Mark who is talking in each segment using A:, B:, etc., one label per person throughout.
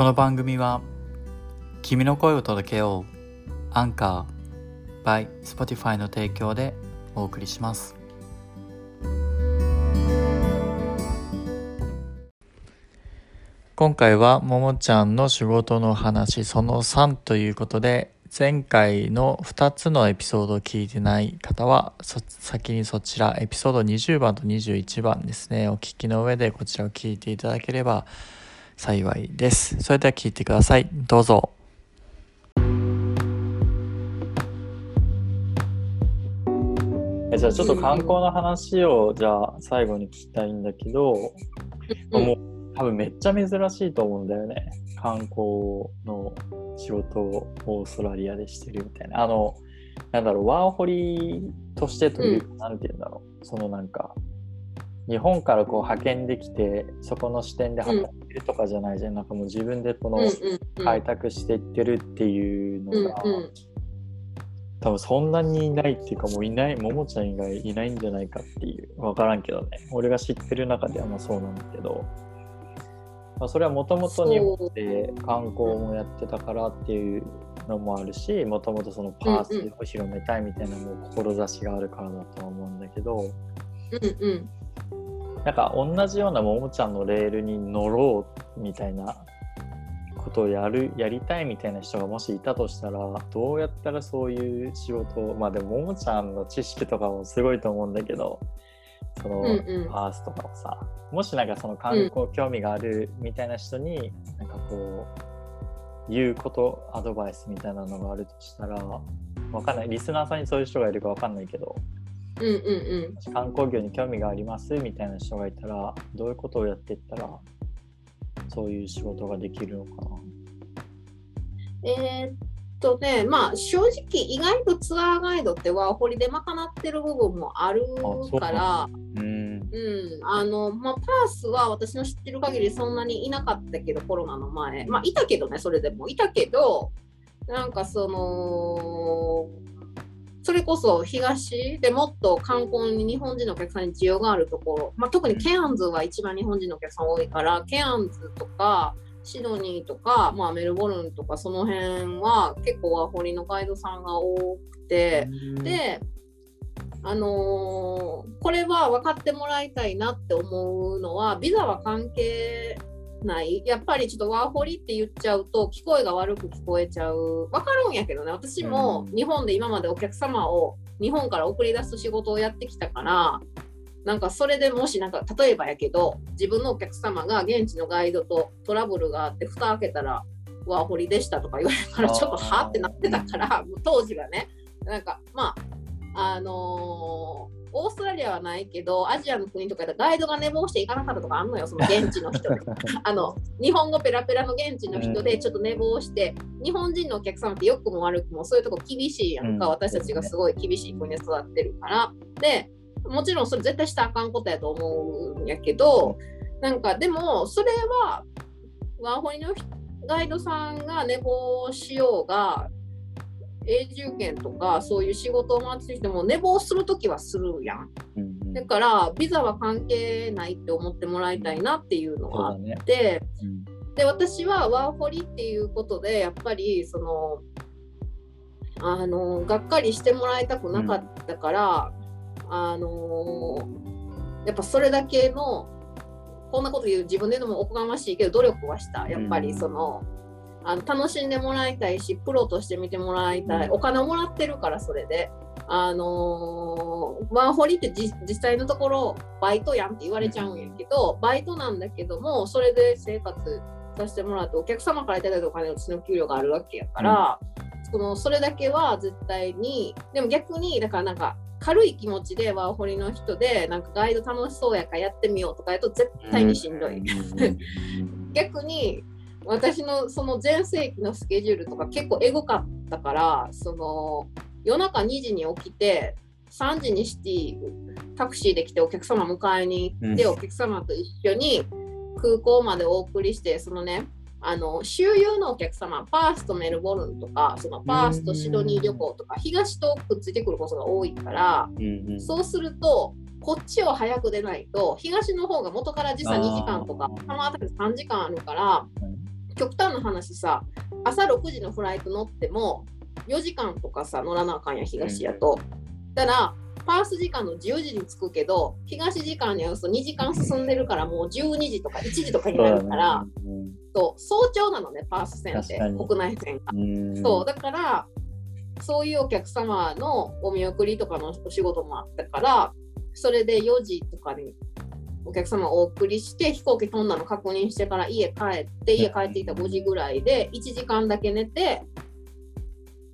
A: この番組は君の声を届けようアンカー by Spotify の提供でお送りします。今回はももちゃんの仕事の話その3ということで前回の2つのエピソードを聞いてない方は先にそちらエピソード20番と21番ですね。お聞きの上でこちらを聞いていただければ幸いです。それでは聞いてください。どうぞ。えじゃあちょっと観光の話をじゃあ最後に聞きたいんだけど、うん、もう多分めっちゃ珍しいと思うんだよね。観光の仕事をオーストラリアでしてるみたいな。あの、なんだろう、ワーホリとしてという、うん、なんて言うんだろう。そのなんか、日本からこう派遣できてそこの視点で働いてるとかじゃないじゃん、うん、なんかもう自分でこの開拓していってるっていうのが、うんうん、多分そんなにいないっていうかもういないももちゃん以外いないんじゃないかっていう。分からんけどね。俺が知ってる中ではまあそうなんだけど、まあ、それはもともと日本で観光もやってたからっていうのもあるしもともとそのパースを広めたいみたいなもう志があるからだとは思うんだけど。
B: うんうん
A: なんか同じようなももちゃんのレールに乗ろうみたいなことをやるやりたいみたいな人がもしいたとしたらどうやったらそういう仕事をまあでもももちゃんの知識とかもすごいと思うんだけどその、パースとかをさもしなんかその観光興味があるみたいな人に、なんかこう言うことアドバイスみたいなのがあるとしたらわかんない。リスナーさんにそういう人がいるかわかんないけど
B: うんうん
A: うん、観光業に興味がありますみたいな人がいたらどういうことをやっていったらそういう仕事ができるのかな？
B: えー、っとねまあ正直意外とツアーガイドってワーホリで賄ってる部分もあるからうん、あのまあ、パースは私の知ってる限りそんなにいなかったけどコロナの前。まあいたけどねそれでも。いたけどなんかそのそれこそ東でもっと観光に日本人のお客さんに需要があるところ、まあ、特にケアンズは一番日本人のお客さん多いからケアンズとかシドニーとか、まあ、メルボルンとかその辺は結構ワーホリのガイドさんが多くて、であのー、これは分かってもらいたいなって思うのはビザは関係ない。やっぱりちょっとワーホリって言っちゃうと聞こえが悪く聞こえちゃう。分かるんやけどね。私も日本で今までお客様を日本から送り出す仕事をやってきたからなんかそれでもしなんか例えばやけど自分のお客様が現地のガイドとトラブルがあって蓋開けたらワーホリでしたとか言われたらちょっとはってなってたから当時はね。なんかまああのーオーストラリアはないけどアジアの国とかでガイドが寝坊していかなかったとかあんのよその現地の人 あの日本語ペラペラの現地の人でちょっと寝坊して日本人のお客様って良くも悪くもそういうとこ厳しいやんか、うん、私たちがすごい厳しい国で育ってるから。でもちろんそれ絶対したらあかんことやと思うんやけどなんかでもそれはワーホリのガイドさんが寝坊しようが永住権とかそういう仕事を回ってきても寝坊するときはするやん。うん、だからビザは関係ないって思ってもらいたいなっていうのがあって、ね。うん、で私はワーホリっていうことでやっぱりそのあのがっかりしてもらいたくなかったから、うん、あのやっぱそれだけのこんなこと言う自分で言うのもおこがましいけど努力はした。やっぱりその。うんあの楽しんでもらいたいしプロとして見てもらいたい。お金をもらってるからそれで。あのー、ワンホリって実際のところバイトやんって言われちゃうんやけどバイトなんだけどもそれで生活させてもらってお客様からいただいたお金うちの給料があるわけやから、うん、そのそれだけは絶対にでも逆にだからなんか軽い気持ちでワーホリの人でなんかガイド楽しそうやからやってみようとかやると絶対にしんどい。逆に私のその全盛期のスケジュールとか結構エゴかったからその夜中2時に起きて3時にシティタクシーで来てお客様迎えに行って、うん、お客様と一緒に空港までお送りしてそのねあの周遊のお客様パースとメルボルンとかそのパースとシドニー旅行とか東とくっついてくることが多いから、うんうん、そうするとこっちを早く出ないと東の方が元から時差2時間とかたまたま3時間あるから極端な話さ朝6時のフライト乗っても4時間とかさ乗らなあかんや東やと。だからパース時間の10時に着くけど東時間には2時間進んでるからもう12時とか1時とかになるからそう、早朝なのねパース線って国内線が。そうだからそういうお客様のお見送りとかのお仕事もあったからそれで4時とかにお客様をお送りして飛行機飛んだの確認してから家帰って家帰ってきた5時ぐらいで1時間だけ寝て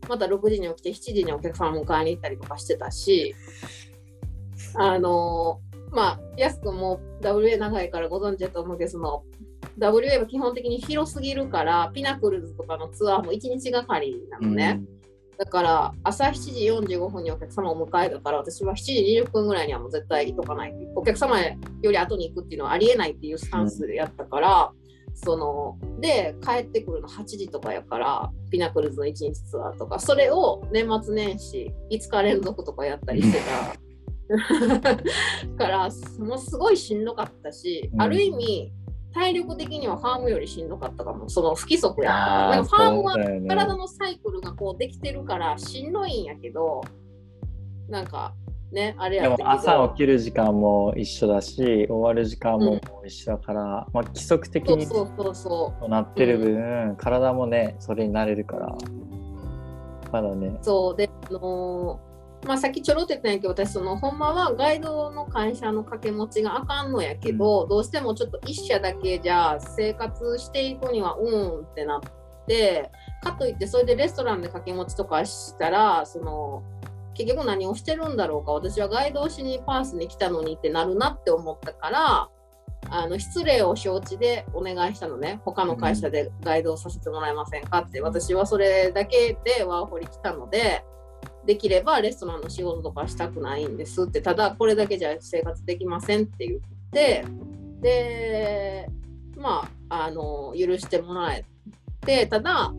B: また6時に起きて7時にお客様迎えに行ったりとかしてたしあのまあ安くも WA 長いからご存知だと思うけどその WA は基本的に広すぎるからピナクルズとかのツアーも1日がかりなのね。うんだから朝7時45分にお客様を迎えたから私は7時20分ぐらいにはもう絶対行っとかないお客様より後に行くっていうのはありえないっていうスタンスでやったから、うん、そので帰ってくるの8時とかやからピナクルズの1日ツアーとかそれを年末年始5日連続とかやったりしてた。からもうすごいしんどかったし、うん、ある意味体力的にはファームよりしんどかったかも。その不規則や。ったファームは体のサイクルがこうできてるからしんどいんやけどなんかねあれや
A: でも朝起きる時間も一緒だし終わる時間も一緒だから、うん、まあ、規則的に
B: そうそうそう
A: なってる分、うん、体もねそれになれるからまだね。
B: そうであのーまあ、さっきちょろって言ったんやけど私そのほんまはガイドの会社の掛け持ちがあかんのやけど、うん、どうしてもちょっと一社だけじゃ生活していくにはうんってなってかといってそれでレストランで掛け持ちとかしたらその結局何をしてるんだろうか私はガイドをしにパースに来たのにってなるなって思ったからあの失礼を承知でお願いしたのね他の会社でガイドをさせてもらえませんかって私はそれだけでワーホリ来たので。できればレストランの仕事とかしたくないんですってただこれだけじゃ生活できませんって言ってでまああの許してもらえてただ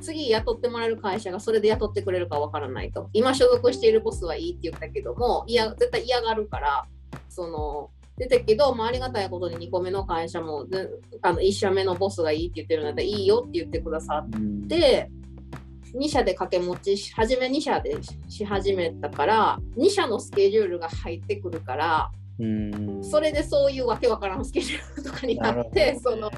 B: 次雇ってもらえる会社がそれで雇ってくれるかわからないと。今所属しているボスはいいって言ったけどもいや絶対嫌がるからその出てけど、まあ、ありがたいことに2個目の会社もあの1社目のボスがいいって言ってるのでいいよって言ってくださって、2社で掛け持ちし初め2社でし始めたから2社のスケジュールが入ってくるからそれでそういうわけわからんスケジュールとかになってその、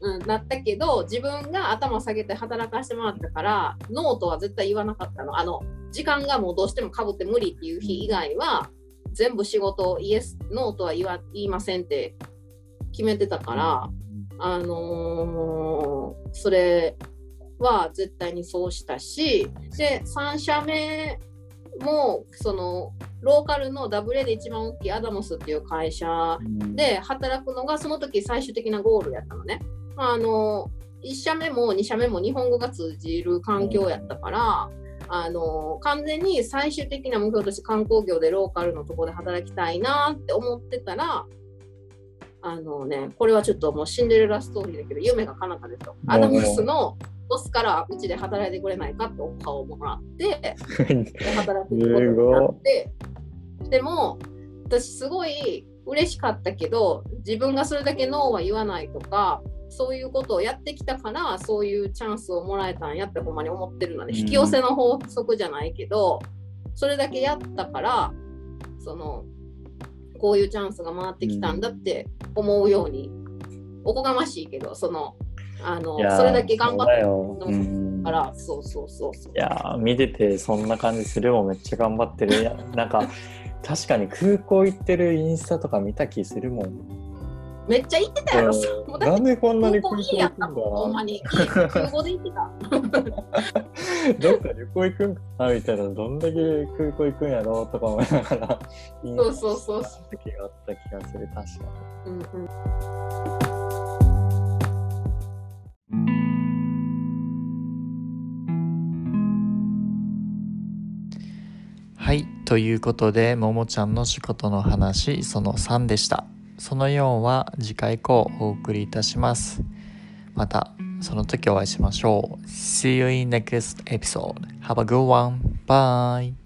B: うん、なったけど自分が頭下げて働かせてもらったからノーとは絶対言わなかったの。あの時間がもうどうしてもかぶって無理っていう日以外は全部仕事イエスノーとは言わ言いませんって決めてたから、あのー、それは絶対にそうしたしで3社目もそのローカルの WA で一番大きいアダモスっていう会社で働くのがその時最終的なゴールやったのね。あの1社目も2社目も日本語が通じる環境やったから、あの完全に最終的な目標として観光業でローカルのとこで働きたいなって思ってたらあのねこれはちょっともうシンデレラストーリーだけど夢が叶ったですよ。アダムスのボスからうちで働いてくれないかってオファーをもらって 働くことになってでも私すごい嬉しかったけど自分がそれだけノーは言わないとかそういうことをやってきたからそういうチャンスをもらえたんやってほんまに思ってるので、引き寄せの法則じゃないけどそれだけやったからそのこういうチャンスが回ってきたんだって思うようにおこがましいけどそのあのそれだけ頑張ってから、そうそうそうそう。
A: いや見ててそんな感じするもんめっちゃ頑張ってる。や なんか確かに空港行ってるインスタとか見た気するもん。
B: めっちゃ行ってたやろ。
A: なんでこんなに空港
B: 行くんだほんまに。空港で行ってた。
A: どっか旅行行くんかなみたいな、どんだけ空港行くんやろとか思いながら、
B: そうそうそう。
A: 時があった気がする、確かに。うんうんはい。ということで、ももちゃんの仕事の話、その3でした。その4は次回以降お送りいたします。また、その時お会いしましょう。See you in next episode. Have a good one. Bye.